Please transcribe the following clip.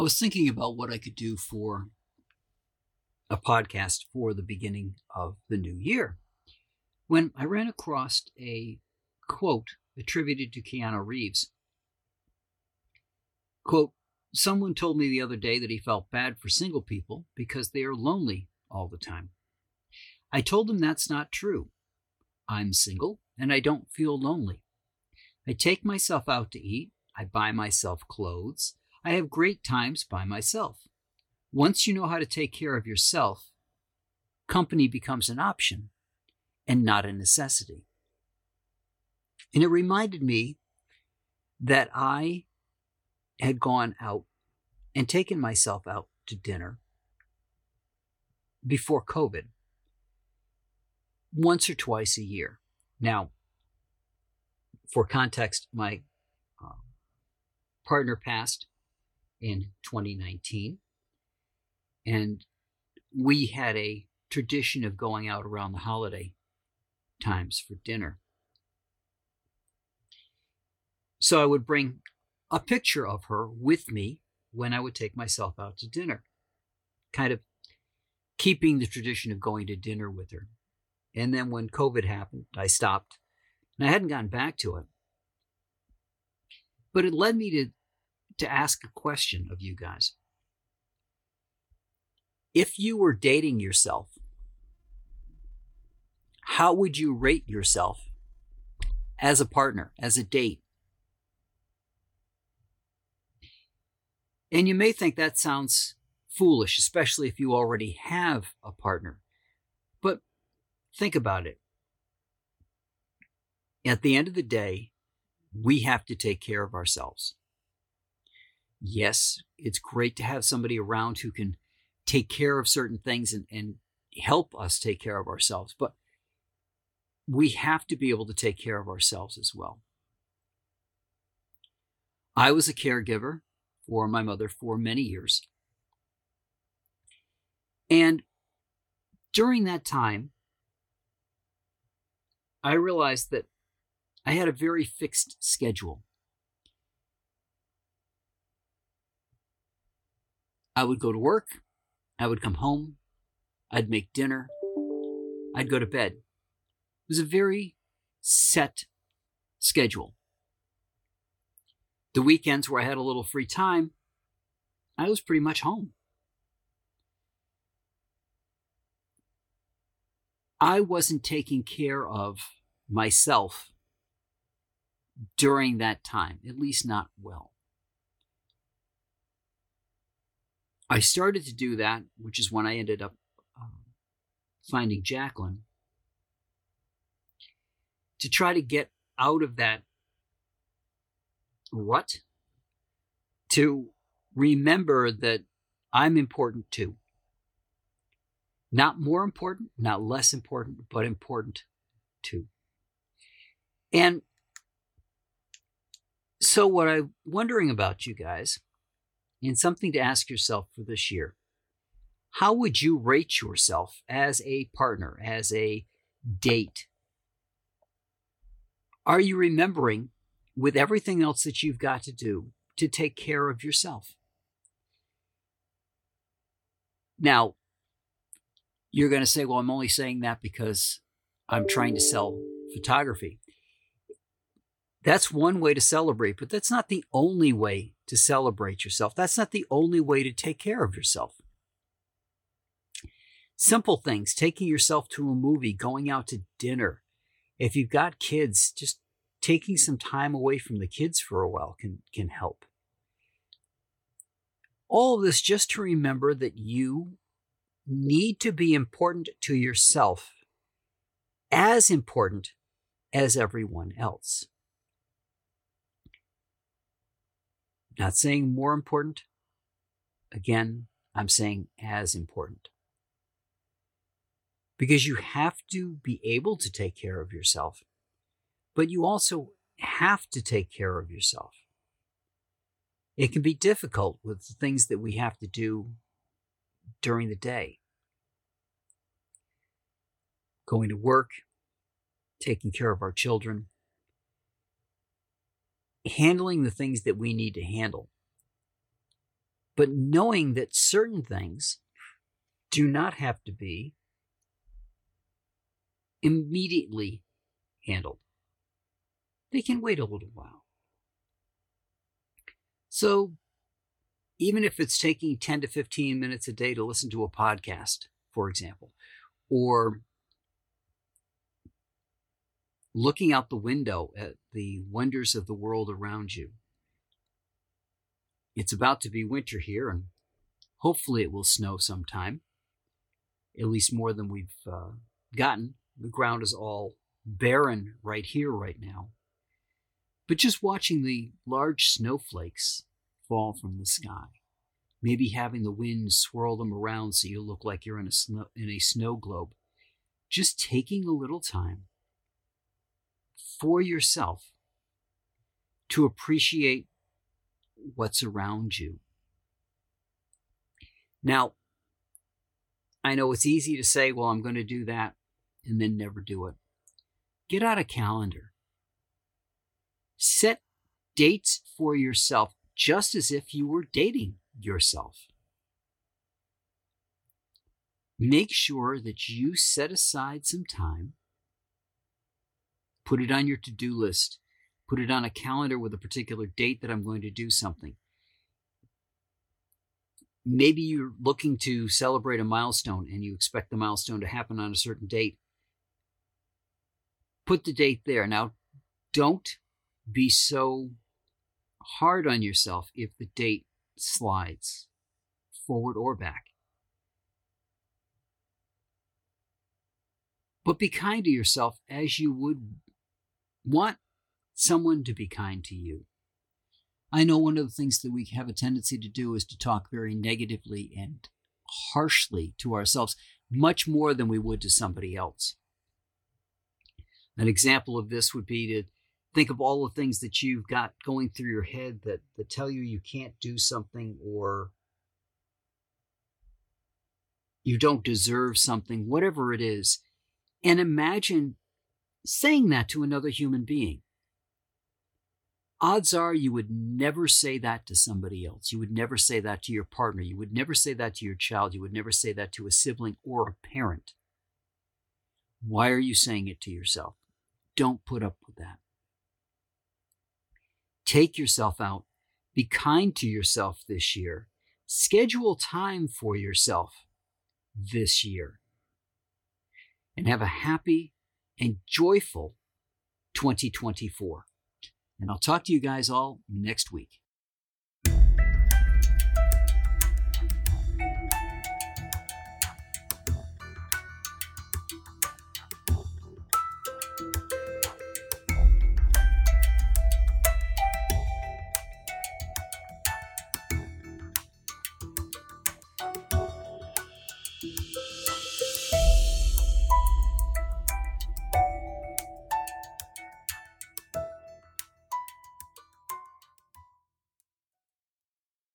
I was thinking about what I could do for a podcast for the beginning of the new year when I ran across a quote attributed to Keanu Reeves. Quote, Someone told me the other day that he felt bad for single people because they are lonely all the time. I told him that's not true. I'm single and I don't feel lonely. I take myself out to eat, I buy myself clothes, I have great times by myself. Once you know how to take care of yourself, company becomes an option and not a necessity. And it reminded me that I had gone out and taken myself out to dinner before COVID once or twice a year. Now, for context, my uh, partner passed in 2019, and we had a tradition of going out around the holiday times for dinner. So I would bring a picture of her with me when I would take myself out to dinner, kind of keeping the tradition of going to dinner with her. And then when COVID happened, I stopped and I hadn't gotten back to it. But it led me to, to ask a question of you guys. If you were dating yourself, how would you rate yourself as a partner, as a date? And you may think that sounds foolish, especially if you already have a partner. But think about it. At the end of the day, we have to take care of ourselves. Yes, it's great to have somebody around who can take care of certain things and, and help us take care of ourselves, but we have to be able to take care of ourselves as well. I was a caregiver for my mother for many years. And during that time, I realized that I had a very fixed schedule. I would go to work, I would come home, I'd make dinner, I'd go to bed. It was a very set schedule. The weekends where I had a little free time, I was pretty much home. I wasn't taking care of myself during that time, at least not well. I started to do that, which is when I ended up um, finding Jacqueline, to try to get out of that rut to remember that I'm important too. Not more important, not less important, but important too. And so, what I'm wondering about you guys, and something to ask yourself for this year how would you rate yourself as a partner, as a date? Are you remembering with everything else that you've got to do to take care of yourself. Now, you're going to say, well, I'm only saying that because I'm trying to sell photography. That's one way to celebrate, but that's not the only way to celebrate yourself. That's not the only way to take care of yourself. Simple things, taking yourself to a movie, going out to dinner. If you've got kids, just taking some time away from the kids for a while can, can help. All of this just to remember that you need to be important to yourself, as important as everyone else. Not saying more important. Again, I'm saying as important. Because you have to be able to take care of yourself but you also have to take care of yourself. It can be difficult with the things that we have to do during the day going to work, taking care of our children, handling the things that we need to handle. but knowing that certain things do not have to be immediately handled. They can wait a little while. So, even if it's taking 10 to 15 minutes a day to listen to a podcast, for example, or looking out the window at the wonders of the world around you. It's about to be winter here, and hopefully it will snow sometime, at least more than we've uh, gotten. The ground is all barren right here, right now. But just watching the large snowflakes fall from the sky, maybe having the wind swirl them around so you look like you're in a snow, in a snow globe, just taking a little time for yourself to appreciate what's around you. Now, I know it's easy to say, well, I'm going to do that and then never do it. Get out a calendar. Set dates for yourself just as if you were dating yourself. Make sure that you set aside some time Put it on your to do list. Put it on a calendar with a particular date that I'm going to do something. Maybe you're looking to celebrate a milestone and you expect the milestone to happen on a certain date. Put the date there. Now, don't be so hard on yourself if the date slides forward or back. But be kind to yourself as you would want someone to be kind to you. I know one of the things that we have a tendency to do is to talk very negatively and harshly to ourselves, much more than we would to somebody else. An example of this would be to think of all the things that you've got going through your head that, that tell you you can't do something or you don't deserve something, whatever it is, and imagine saying that to another human being. Odds are you would never say that to somebody else. You would never say that to your partner. You would never say that to your child. You would never say that to a sibling or a parent. Why are you saying it to yourself? Don't put up with that. Take yourself out. Be kind to yourself this year. Schedule time for yourself this year. And have a happy, and joyful 2024. And I'll talk to you guys all next week.